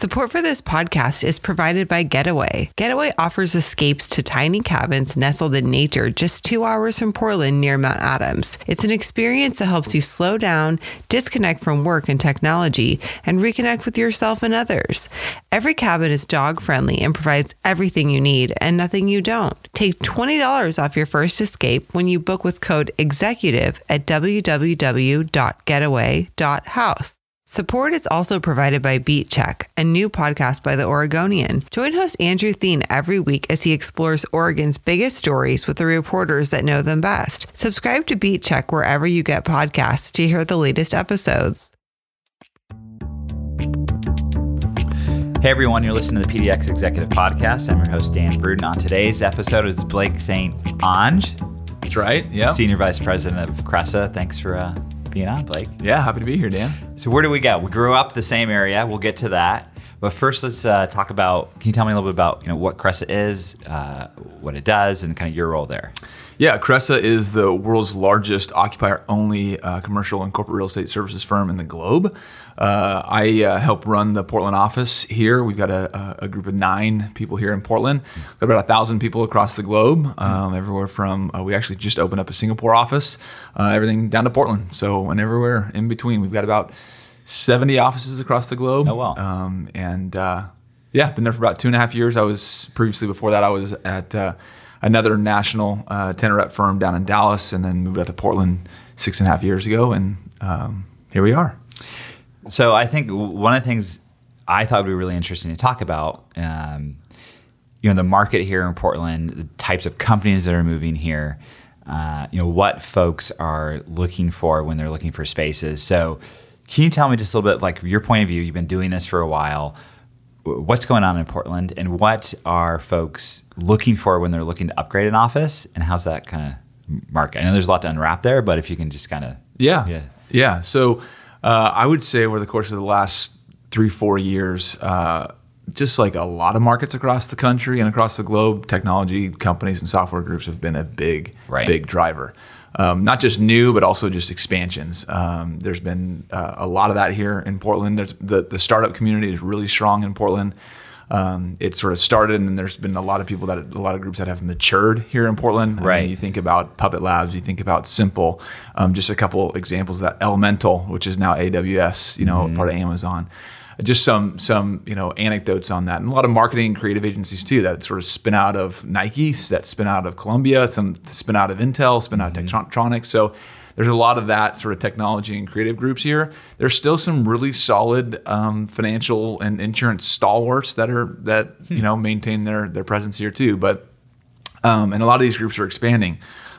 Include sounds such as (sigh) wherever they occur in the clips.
Support for this podcast is provided by Getaway. Getaway offers escapes to tiny cabins nestled in nature just two hours from Portland near Mount Adams. It's an experience that helps you slow down, disconnect from work and technology, and reconnect with yourself and others. Every cabin is dog friendly and provides everything you need and nothing you don't. Take $20 off your first escape when you book with code EXECUTIVE at www.getaway.house. Support is also provided by Beat Check, a new podcast by the Oregonian. Join host Andrew Theen every week as he explores Oregon's biggest stories with the reporters that know them best. Subscribe to Beat Check wherever you get podcasts to hear the latest episodes. Hey everyone, you're listening to the PDX Executive Podcast. I'm your host, Dan Bruden. On today's episode is Blake St. Ange. That's right. Yeah. Senior Vice President of Cressa. Thanks for uh, being on, Blake. Yeah, happy to be here, Dan. So where do we go? We grew up the same area. We'll get to that. But first, let's uh, talk about. Can you tell me a little bit about you know what Cressa is, uh, what it does, and kind of your role there? Yeah, Cressa is the world's largest occupier-only uh, commercial and corporate real estate services firm in the globe. Uh, I uh, help run the Portland office here. We've got a, a, group of nine people here in Portland. We've got about a thousand people across the globe, um, everywhere from uh, we actually just opened up a Singapore office, uh, everything down to Portland. So and everywhere in between, we've got about 70 offices across the globe. Oh wow! Um, and uh, yeah, been there for about two and a half years. I was previously before that I was at uh, another national uh, tenant rep firm down in Dallas, and then moved out to Portland six and a half years ago, and um, here we are. So I think one of the things I thought would be really interesting to talk about, um, you know, the market here in Portland, the types of companies that are moving here, uh, you know, what folks are looking for when they're looking for spaces. So can you tell me just a little bit, like your point of view? You've been doing this for a while what's going on in Portland and what are folks looking for when they're looking to upgrade an office and how's that kind of market? I know there's a lot to unwrap there, but if you can just kind of yeah yeah yeah. So uh, I would say over the course of the last three four years. Uh, just like a lot of markets across the country and across the globe, technology companies and software groups have been a big, right. big driver um, not just new, but also just expansions. Um, there's been uh, a lot of that here in Portland. There's, the, the startup community is really strong in Portland. Um, it sort of started, and then there's been a lot of people that a lot of groups that have matured here in Portland. Right. I mean, you think about Puppet Labs, you think about Simple. Um, just a couple examples that Elemental, which is now AWS, you know, mm-hmm. part of Amazon just some some you know anecdotes on that, and a lot of marketing and creative agencies too that sort of spin out of Nike, that spin out of Columbia, some spin out of Intel, spin out of mm-hmm. Tektronix. So there's a lot of that sort of technology and creative groups here. There's still some really solid um, financial and insurance stalwarts that are that hmm. you know maintain their their presence here too. But um, and a lot of these groups are expanding.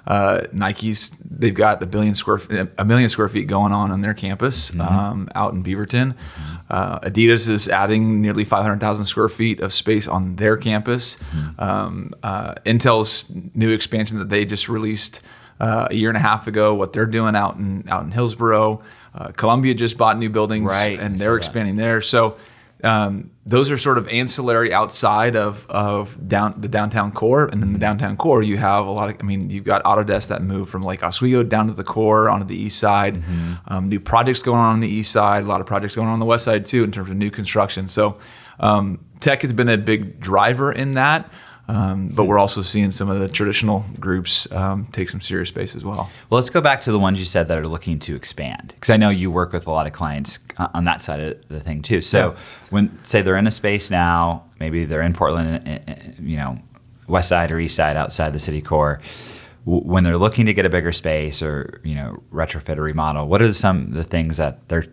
Uh, Nike's they've got a billion square a million square feet going on on their campus mm-hmm. um, out in Beaverton. Mm-hmm. Uh, Adidas is adding nearly 500,000 square feet of space on their campus. Mm-hmm. Um, uh, Intel's new expansion that they just released uh, a year and a half ago, what they're doing out in out in Hillsboro. Uh, Columbia just bought new buildings, right, and they're expanding there. So um, those are sort of ancillary outside of, of down the downtown core, and then the downtown core you have a lot of. I mean, you've got Autodesk that moved from Lake Oswego down to the core onto the east side. Mm-hmm. Um, new projects going on on the east side, a lot of projects going on on the west side too in terms of new construction. So um, tech has been a big driver in that. Um, but we're also seeing some of the traditional groups um, take some serious space as well. Well, let's go back to the ones you said that are looking to expand, because I know you work with a lot of clients on that side of the thing too. So, yeah. when say they're in a space now, maybe they're in Portland, eh, eh, you know, west side or east side, outside the city core. When they're looking to get a bigger space or you know retrofit or remodel, what are some of the things that their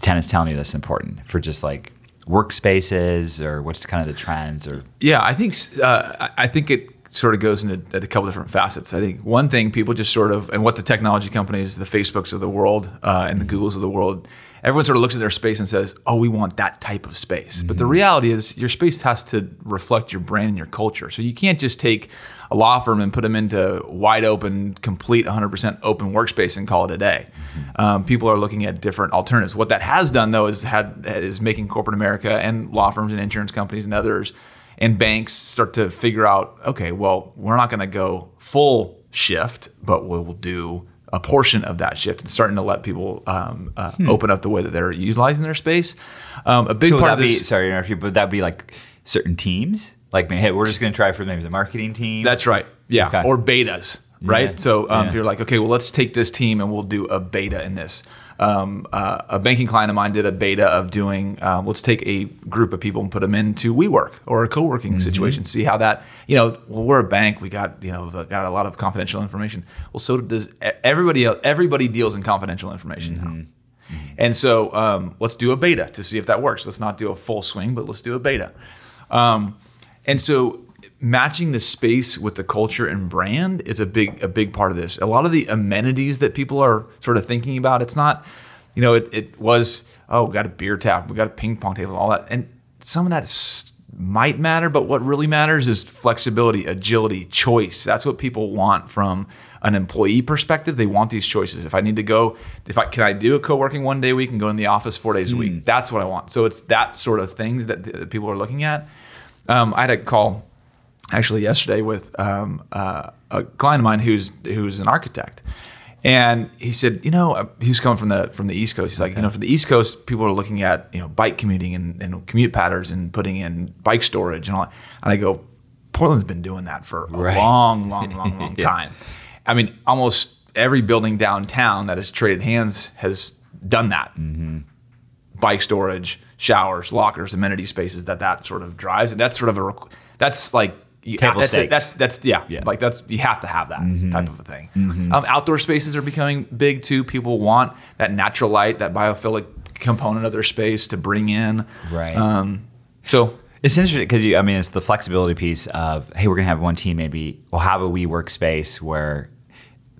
tenants telling you that's important for just like workspaces or what's kind of the trends or? Yeah i think uh, i think it sort of goes into a couple different facets. I think one thing people just sort of and what the technology companies the facebooks of the world uh, and the googles of the world everyone sort of looks at their space and says oh we want that type of space mm-hmm. but the mm-hmm. reality is your space has to reflect your brand and your culture so you can't just take a law firm and put them into wide open, complete 100% open workspace and call it a day. Mm-hmm. Um, people are looking at different alternatives. What that has done though is had is making corporate America and law firms and insurance companies and others and banks start to figure out, okay, well, we're not going to go full shift, but we'll do a portion of that shift and starting to let people um, uh, open up the way that they're utilizing their space. Um, a big So part of be this. sorry to interrupt you, but would that be like certain teams? Like, hey, we're just going to try for maybe the marketing team. That's right. Yeah. Okay. Or betas, right? Yeah. So um, Yeah. you're like, okay, well, let's take this team and we'll do a beta in this. Um, uh, a banking client of mine did a beta of doing, um, let's take a group of people and put them into WeWork or a co-working Mm-hmm. situation, see how that, you know, well, we're a bank, we got, you know, got a lot of confidential information. Well, so does everybody else, everybody deals in confidential information Mm-hmm. now. And so um, let's do a beta to see if that works. Let's not do a full swing, but let's do a beta. Um, and so matching the space with the culture and brand is a big a big part of this. A lot of the amenities that people are sort of thinking about, it's not, you know, it, it was, oh, we got a beer tap, we got a ping pong table, all that. And some of that might matter, but what really matters is flexibility, agility, choice. That's what people want from an employee perspective. They want these choices. If I need to go, if I can I do a co-working one day a week and go in the office four days a week, that's what I want. So it's that sort of things that, that people are looking at. Um, I had a call actually yesterday with um, uh, a client of mine who's who's an architect, and he said, you know, uh, he's coming from the from the East Coast. He's like, you know, for the East Coast, people are looking at you know bike commuting and, and commute patterns and putting in bike storage and all. that. And I go, Portland's been doing that for a Right. long, long, (laughs) long, long Yeah. time. I mean, almost every building downtown that has traded hands has done that bike storage, showers, lockers, amenity spaces that that sort of drives, and that's sort of a that's like you, Table that's, stakes. that's that's yeah, Yeah. like that's you have to have that type of a thing. Um, outdoor spaces are becoming big too. People want that natural light, that biophilic component of their space to bring in. Right. Um, so It's interesting because you, I mean, it's the flexibility piece of, hey, we're going to have one team, maybe we'll have a WeWork space where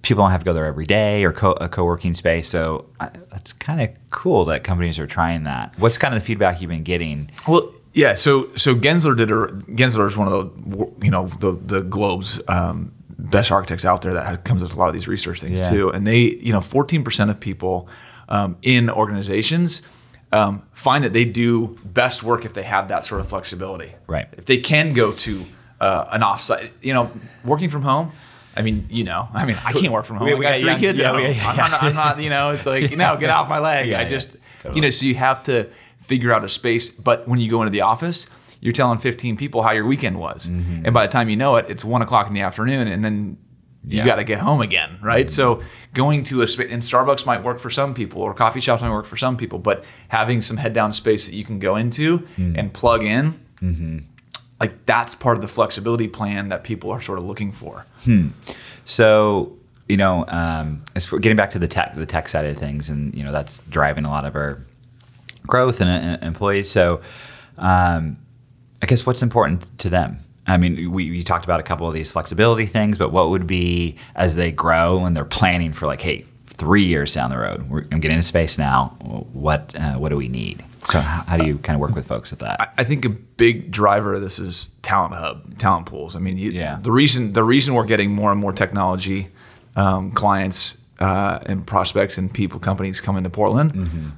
people don't have to go there every day or co- a co-working space. So I, that's kind of cool that companies are trying that. What's kind of the feedback you've been getting? Well, yeah. So so Gensler did a Gensler is one of the you know the the globe's um, best architects out there that comes with a lot of these research things Yeah. too. And they you know 14 percent of people um, in organizations. Um, find that they do best work if they have that sort of flexibility. Right. If they can go to uh, an offsite, you know, working from home. I mean, you know, I mean, I can't work from home. We- we got got three young- kids yeah, at home. yeah. I'm, not, I'm not, you know, it's like, (laughs) you know, get off my leg. I just, Totally. you know, so you have to figure out a space. But when you go into the office, you're telling 15 people how your weekend was, Mm-hmm. and by the time you know it, it's one o'clock in the afternoon, and then you Yeah. Mm-hmm. got to get home again, right? So going to a space, and Starbucks might work for some people, or coffee shops might work for some people, but having some head down space that you can go into Mm. and plug in, Mm-hmm. like that's part of the flexibility plan that people are sort of looking for. So, you know, um, as for getting back to the tech, the tech side of things, and you know, that's driving a lot of our growth and employees. So, um, I guess what's important to them? I mean, we you talked about a couple of these flexibility things, but what would be as they grow and they're planning for like, hey, three years down the road, we're, I'm getting into space now. What uh, what do we need? So, how, how do you kind of work with folks at that? I- I think a big driver of this is talent hub, talent pools. I mean, you, Yeah. the reason the reason we're getting more and more technology um, clients uh, and prospects and people companies coming to Portland, Mm-hmm.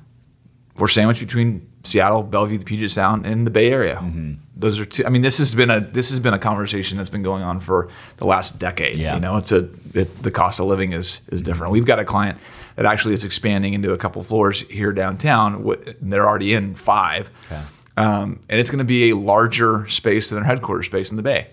We're sandwiched between Seattle, Bellevue, the Puget Sound, and the Bay Area. Mm-hmm. Those are two. I mean, this has been a this has been a conversation that's been going on for the last decade. Yeah. You know, it's a it, the cost of living is is different. We've got a client that actually is expanding into a couple floors here downtown. They're already in five. Okay. Um, and it's going to be a larger space than their headquarters space in the Bay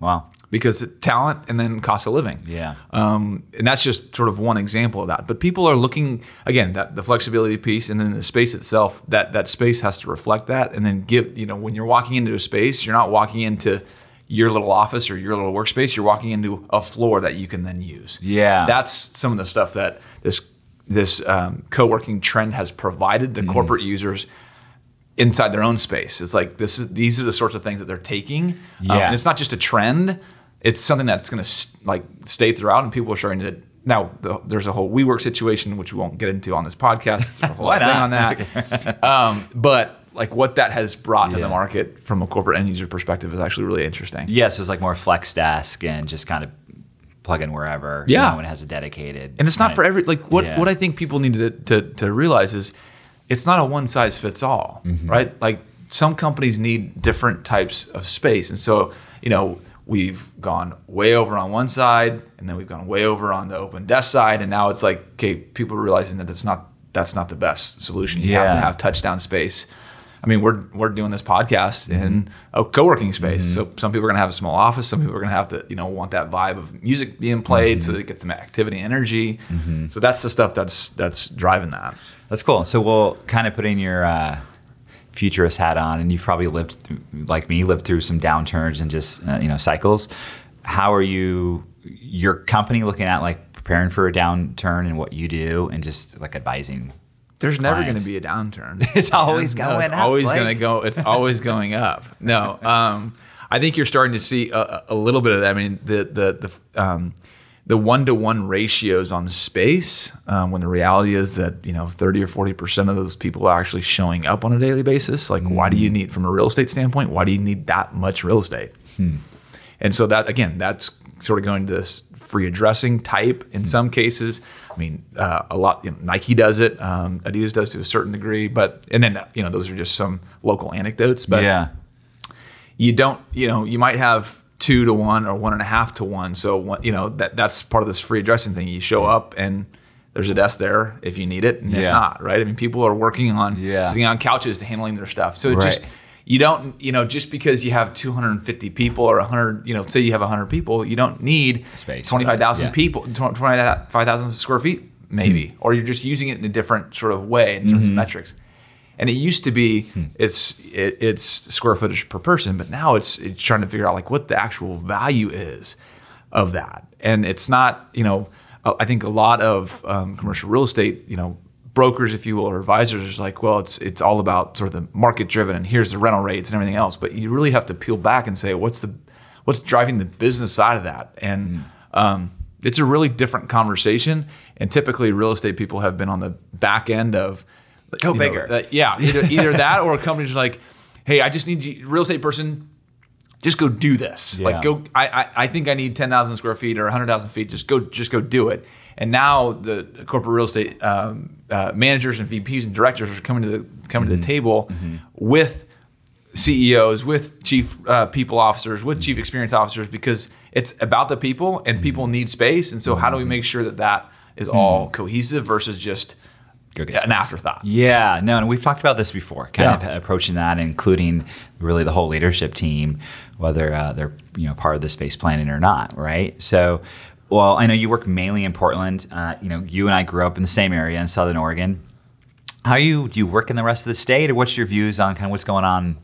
Wow. Because talent and then cost of living. Yeah. Um, and that's just sort of one example of that. But people are looking again that the flexibility piece and then the space itself. That that space has to reflect that, and then give you know when you're walking into a space, you're not walking into your little office or your little workspace. You're walking into a floor that you can then use. Yeah. That's some of the stuff that this this um, co-working trend has provided Mm-hmm. the corporate users inside their own space. It's like this is these are the sorts of things that they're taking. Um, Yeah. and it's not just a trend. It's something that's going to like stay throughout, and people are starting to. Now, the, there's a whole WeWork situation, which we won't get into on this podcast. There's a (laughs) whole Why thing not? on that. (laughs) um, but like what that has brought to the market from a corporate end user perspective is actually really interesting. Yes, it's like more flex desk and just kind of plug in wherever. Yeah. You know, and it has a dedicated. and it's not for every like what Yeah. what I think people need to, to to realize is it's not a one size fits all, Mm-hmm. right? Like some companies need different types of space, and so you know we've gone way over on one side, and then we've gone way over on the open desk side, and now it's like okay, people are realizing that it's not that's not the best solution. You have to have touchdown space. I mean, we're we're doing this podcast mm-hmm. in a co-working space, mm-hmm. so some people are gonna have a small office. Some people are gonna have to, you know, want that vibe of music being played, mm-hmm. so they get some activity, energy. So that's the stuff that's that's driving that. That's cool. So we'll kind of put in your uh, futurist hat on, and you've probably lived through, like me, lived through some downturns and just uh, you know cycles. How are you, your company, looking at like preparing for a downturn and what you do, and just like advising? There's never going to be a downturn. (laughs) It's always No, going it's up, Always Blake. going to go. It's always going up. No, um, I think you're starting to see a, a little bit of that. I mean, the the the um, the one to one ratios on space. Um, when the reality is that you know 30 or 40 percent of those people are actually showing up on a daily basis. Like, why do you need, from a real estate standpoint, why do you need that much real estate? And so that again, that's sort of going to this free addressing type in some cases. I mean, uh, a lot. You know, Nike does it. Um, Adidas does to a certain degree, but and then you know those are just some local anecdotes. But yeah, you don't. You know, you might have two to one or one and a half to one. So you know that that's part of this free addressing thing. You show up and there's a desk there if you need it, and if not, right? I mean, people are working on Yeah. sitting on couches to handling their stuff. So Right. just you don't you know just because you have 250 people or 100 you know say you have 100 people you don't need Space 25,000 yeah. people 25,000 square feet maybe hmm. or you're just using it in a different sort of way in terms of mm-hmm. metrics and it used to be it's it, it's square footage per person but now it's it's trying to figure out like what the actual value is of that and it's not you know uh, I think a lot of um, commercial real estate you know brokers, if you will, or advisors are like, well, it's it's all about sort of the market driven, and here's the rental rates and everything else. But you really have to peel back and say, what's the what's driving the business side of that? And um, it's a really different conversation. And typically, real estate people have been on the back end of Go you know, bigger. that- yeah, either, either that or a company's like, hey, I just need you, real estate person. Just go do this. Yeah. Like go. I, I I think I need ten thousand square feet or hundred thousand feet. Just go. Just go do it. And now the corporate real estate um, uh, managers and VPs and directors are coming to the coming to the table with CEOs, with chief uh, people officers, with chief experience officers, because it's about the people and people need space. And so, how do we make sure that that is all cohesive versus just Go get an afterthought? Yeah, no, and we've talked about this before, kind Yeah. of approaching that, including really the whole leadership team, whether uh, they're you know part of the space planning or not, right? So, well, I know you work mainly in Portland. Uh, you know, you and I grew up in the same area in Southern Oregon. How are you? Do you work in the rest of the state, or what's your views on kind of what's going on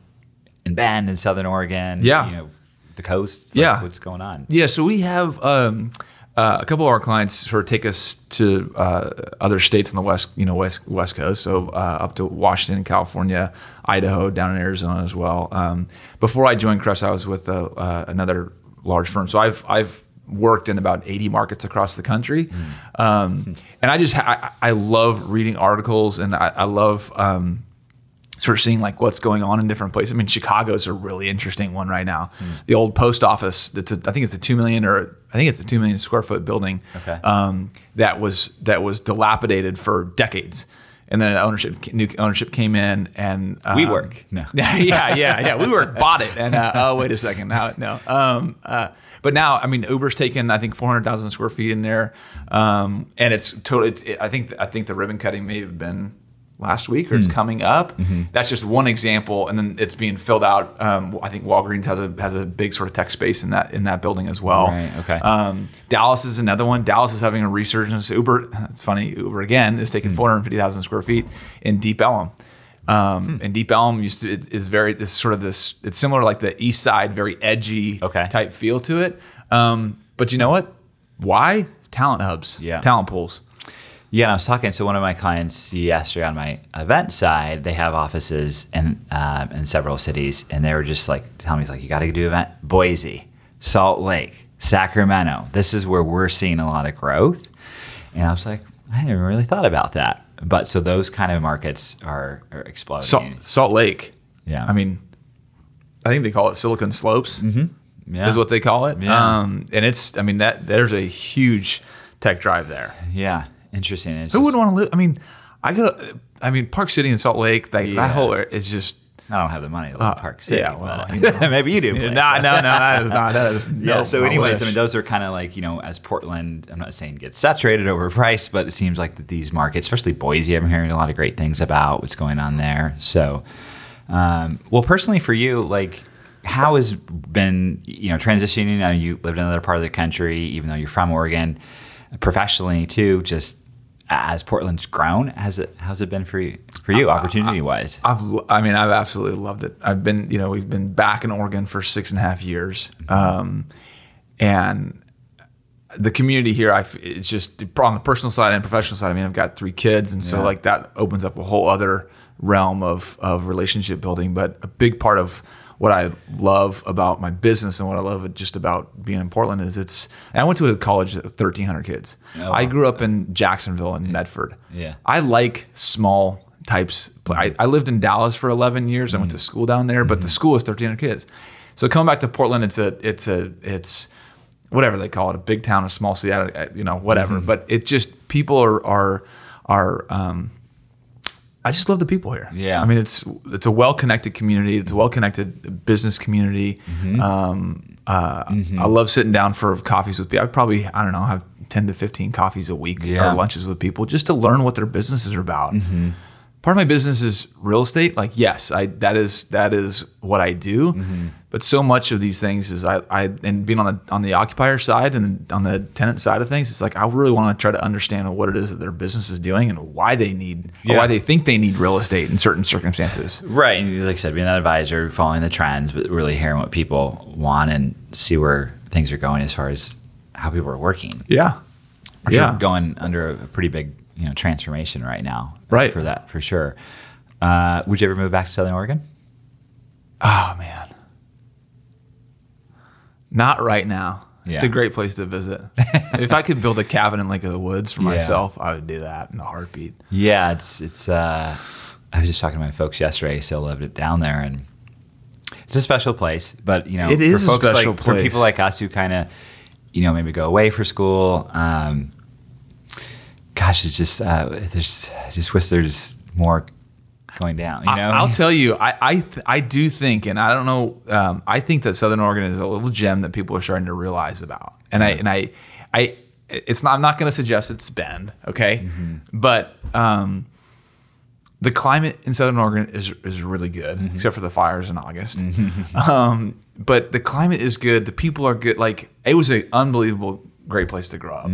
in Bend in Southern Oregon? Yeah. you know, the coast. Like, Yeah. what's going on? Yeah, so we have um, uh, a couple of our clients sort of take us to uh, other states on the west, you know, west west coast. So uh, up to Washington, California, Idaho, down in Arizona as well. Um, before I joined Cressa, I was with uh, uh, another large firm. So I've I've worked in about 80 markets across the country, um, and I just ha- I, I love reading articles and I, I love. Um, sort of seeing like what's going on in different places. I mean, Chicago's a really interesting one right now. Hmm. The old post office. That's a, I think it's a two million or I think it's a two million square foot building. Okay. Um, that was that was dilapidated for decades. And then ownership, new ownership came in, and um, WeWork. No. (laughs) yeah, yeah, yeah. WeWork bought it, and uh, oh, wait a second, now no. Um, uh, but now, I mean, Uber's taken, I think, four hundred thousand square feet in there, um, and it's totally. It, I think I think the ribbon cutting may have been last week or it's coming up. That's just one example, and then it's being filled out. Um, I think Walgreens has a has a big sort of tech space in that in that building as well. Right, okay. Um, Dallas is another one. Dallas is having a resurgence. Uber, it's funny. Uber again is taking four hundred fifty thousand square feet in Deep Ellum. Um, And Deep Ellum used to it is very this sort of this. It's similar like the East Side, very edgy Okay. type feel to it. Um, but you know what? Why talent hubs? Yeah. talent pools. Yeah, and I was talking to one of my clients yesterday on my event side. They have offices in um, in several cities, and they were just like telling me, like, you got to do event Boise, Salt Lake, Sacramento. This is where we're seeing a lot of growth. And I was like, I never really thought about that. But so those kind of markets are, are exploding. Salt, Salt Lake. Yeah. I mean, I think they call it Silicon Slopes. yeah. Is what they call it. Yeah. Um, and it's. I mean that there's a huge tech drive there. yeah, interesting. It's Who just- wouldn't want to live? I mean, I go. I mean, Park City and Salt Lake. Like Yeah. that whole is just. I don't have the money to live in Park City. yeah, well, but, you know. (laughs) maybe you do. (laughs) no, no, no, that is not. That is (laughs) Yeah. no, so, anyways. I mean, those are kind of like you know, as Portland. I'm not saying gets saturated, overpriced, but it seems like that these markets, especially Boise, I'm hearing a lot of great things about what's going on there. So, um, well, personally for you, like, how has been you know transitioning? I know you lived in another part of the country, even though you're from Oregon. Professionally too, just as Portland's grown, has it how's it been for you? For you, opportunity wise? I've, I mean, I've absolutely loved it. I've been, you know, we've been back in Oregon for six and a half years, um, and the community here, I, it's just on the personal side and professional side. I mean, I've got three kids, and so Yeah. like that opens up a whole other realm of of relationship building. But a big part of what I love about my business and what I love just about being in Portland is it's. I went to a college of 1,300 kids. Oh, I grew up in Jacksonville and Medford. Yeah. I like small types. I, I lived in Dallas for 11 years. I went to mm-hmm. school down there, but the mm-hmm. school is 1,300 kids. So coming back to Portland, it's a, it's a, it's whatever they call it, a big town, a small city, you know, whatever. Mm-hmm. But it just people are are are. Um, I just love the people here. Yeah. I mean, it's it's a well connected community. It's a well connected business community. Mm-hmm. Um, uh, I love sitting down for coffees with people. I probably I don't know have ten to fifteen coffees a week Yeah. or lunches with people just to learn what their businesses are about. Mm-hmm. Part of my business is real estate. Like yes, I that is that is what I do. Mm-hmm. But so much of these things is I, I and being on the on the occupier side and on the tenant side of things, it's like I really want to try to understand what it is that their business is doing and why they need or Yeah. why they think they need real estate in certain circumstances. Right. And like I said, being that advisor, following the trends, but really hearing what people want and see where things are going as far as how people are working. Yeah. Which are Yeah. going under a pretty big, you know, transformation right now. Right. For that, for sure. Uh, would you ever move back to Southern Oregon? Oh man. Not right now. It's a great place to visit. (laughs) if I could build a cabin in Lake of the Woods for Yeah. myself, I would do that in a heartbeat. Yeah, it's it's. Uh, I was just talking to my folks yesterday. Still lived it down there, and it's a special place. But you know, It is a for folks special like for people like us who kind of, you know, maybe go away for school. Um, gosh, it's just uh, there's. I just wish there's more going down. You know, I, will tell you, I I, th- I do think, and I don't know, um, I think that Southern Oregon is a little gem that people are starting to realize about. And I and I I it's not. I'm not going to suggest it's Bend, okay, Mm-hmm. but um, the climate in Southern Oregon is is really good, Mm-hmm. except for the fires in August. (laughs) Um, but the climate is good. The people are good. Like it was an unbelievable, great place to grow up.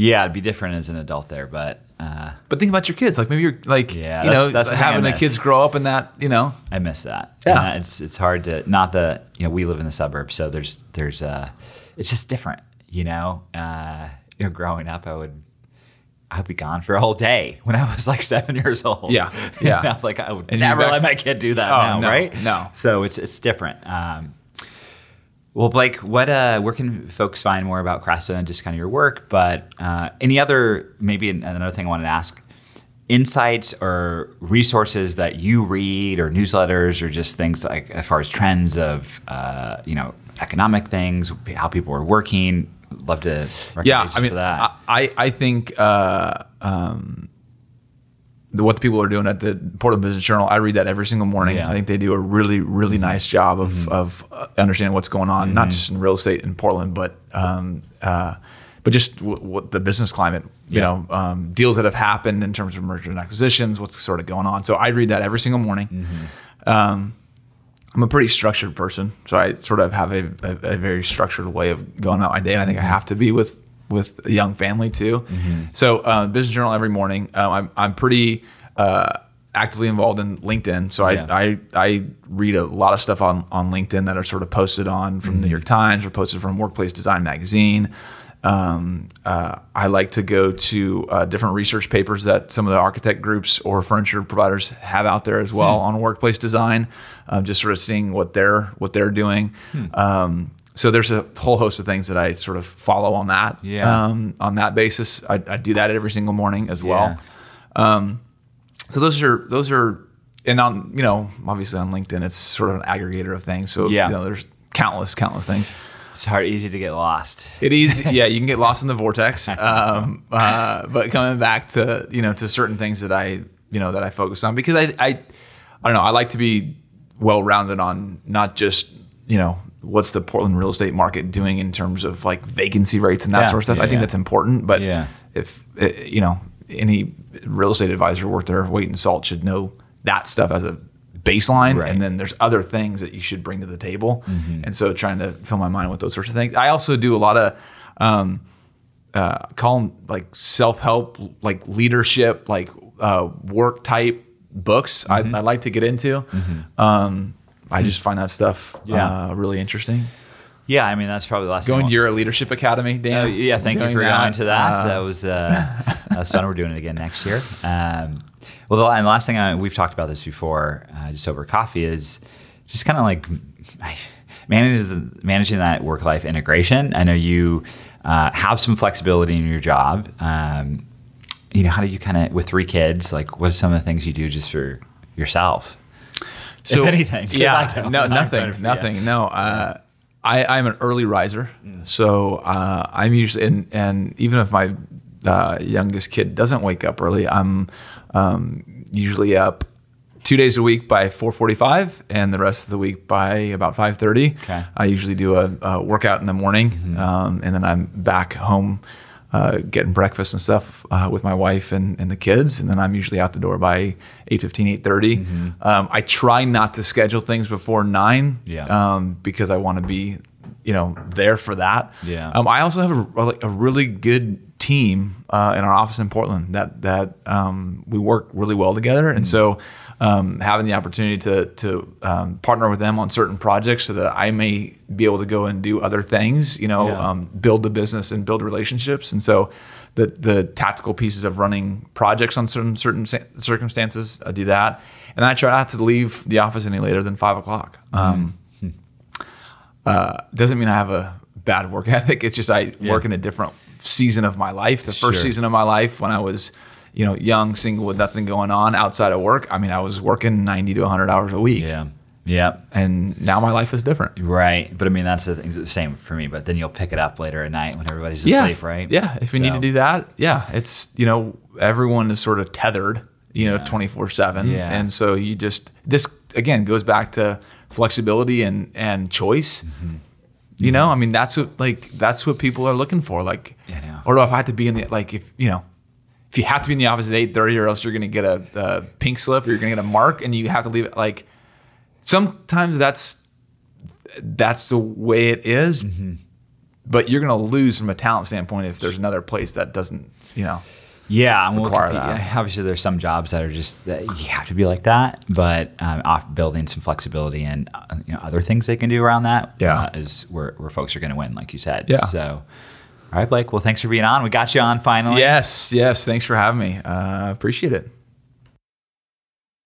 Yeah, it'd be different as an adult there, but uh, But think about your kids. Like maybe you're like Yeah, you know that's having the kids grow up in that you know. I miss that. Yeah. And it's it's hard to not the you know we live in the suburbs, so there's there's uh it's just different. You know, uh, you know, growing up, I would I'd be gone for a whole day when I was like (laughs) seven years old. Yeah, (laughs) yeah. Like I would And never let my kid do that Oh, now, no, right? no. So it's it's different. Um, well, Blake, what uh, where can folks find more about Cressa and just kind of your work? But uh, any other maybe another thing I wanted to ask insights or resources that you read or newsletters or just things like as far as trends of uh, you know economic things how people are working love to yeah i mean for that I, I think uh, um, the, what the people are doing at the portland business journal i read that every single morning. Yeah. i think they do a really really nice job of, of uh, understanding what's going on not just in real estate in portland but um, uh, but just w- what the business climate you Yeah. know um, deals that have happened in terms of mergers and acquisitions what's sort of going on. So i read that every single morning. Um, I'm a pretty structured person, so I sort of have a, a, a very structured way of going about my day, and I think I have to be with with a young family too. So, uh, business journal every morning. Um, I'm I'm pretty uh, actively involved in LinkedIn, so I, Yeah. I I read a lot of stuff on on LinkedIn that are sort of posted on from New York Times or posted from Workplace Design magazine. Um, uh, I like to go to uh, different research papers that some of the architect groups or furniture providers have out there as well on workplace design. Um, just sort of seeing what they're what they're doing. Um, so there's a whole host of things that I sort of follow on that Yeah. um, on that basis. I, I do that every single morning as well. Yeah. Um, so those are those are and on you know obviously on LinkedIn it's sort of an aggregator of things. So Yeah. you know there's countless countless things. it's hard easy to get lost It is, (laughs) yeah. You can get lost in the vortex, um, uh, but coming back to you know to certain things that I you know that I focus on because I I, I don't know. I like to be well rounded on not just you know what's the Portland real estate market doing in terms of like vacancy rates and that Yeah, sort of stuff. yeah, I think yeah. that's important, but if uh, you know any real estate advisor worth their weight in salt should know that stuff as a baseline, Right. and then there's other things that you should bring to the table. Mm-hmm. And so trying to fill my mind with those sorts of things. I also do a lot of um, uh, call them like self help, like leadership, like uh, work type books. Mm-hmm. I, I like to get into. Um, I just find that stuff Yeah. uh, really interesting. Yeah, I mean that's probably the last Going to your leadership academy, Dan. Oh, yeah, thank you for going to that. uh, that was uh, that was fun. We're doing it again next year. Um, well, the, and the last thing I, we've talked about this before, uh, just over coffee, is just kind of like managing managing that work life integration. I know you uh, have some flexibility in your job. Um, you know, how do you kind of with three kids? Like, what are some of the things you do just for yourself? So, if anything, yeah, no, nothing, nothing. No, uh, I, I'm an early riser, so uh, I'm usually, and, and even if my uh, youngest kid doesn't wake up early, I'm um, usually up two days a week by 4:45, and the rest of the week by about 5:30. Okay. I usually do a, a workout in the morning, Mm-hmm. um, and then I'm back home. Uh, getting breakfast and stuff uh, with my wife and, and the kids, and then I'm usually out the door by 8.15, 8.30. Mm-hmm. Um, I try not to schedule things before 9 Yeah. um, because I want to be, you know, there for that. Yeah. Um, I also have a, a really good team uh, in our office in Portland that that um, we work really well together, and so um, having the opportunity to to um, partner with them on certain projects so that I may be able to go and do other things, you know, Yeah. um, build the business and build relationships, and so. The, the tactical pieces of running projects on certain certain circumstances, I do that, and I try not to leave the office any later than five o'clock. Um, uh, doesn't mean I have a bad work (laughs) ethic. It's just I Yeah. work in a different season of my life. The first Sure. season of my life when I was, you know, young, single with nothing going on outside of work. I mean, I was working 90 to 100 hours a week. Yeah, yeah. And now my life is different. Right, but I mean that's the, thing, the same for me. But then you'll pick it up later at night when everybody's Yeah. asleep, right? Yeah. If you need to do that, yeah. It's, you know, everyone is sort of tethered, you know, Yeah. 24 7. Yeah. And so you just, this again goes back to flexibility and, and choice. Mm-hmm. You know, I mean, that's what, like, that's what people are looking for. Like, Yeah, or if I had to be in the, like, if, you know, if you have to be in the office at 8.30 or else you're going to get a, a pink slip or you're going to get a mark and you have to leave it, like, sometimes that's, that's the way it is, Mm-hmm. but you're going to lose from a talent standpoint if there's another place that doesn't, you know. Yeah, we'll require compete- that. Obviously, there's some jobs that are just that you have to be like that, but um, off building some flexibility and uh, you know other things they can do around that Yeah. uh, is where, where folks are going to win, like you said. Yeah. So, all right, Blake. Well, thanks for being on. We got you on finally. Yes, yes. Thanks for having me. Uh, appreciate it.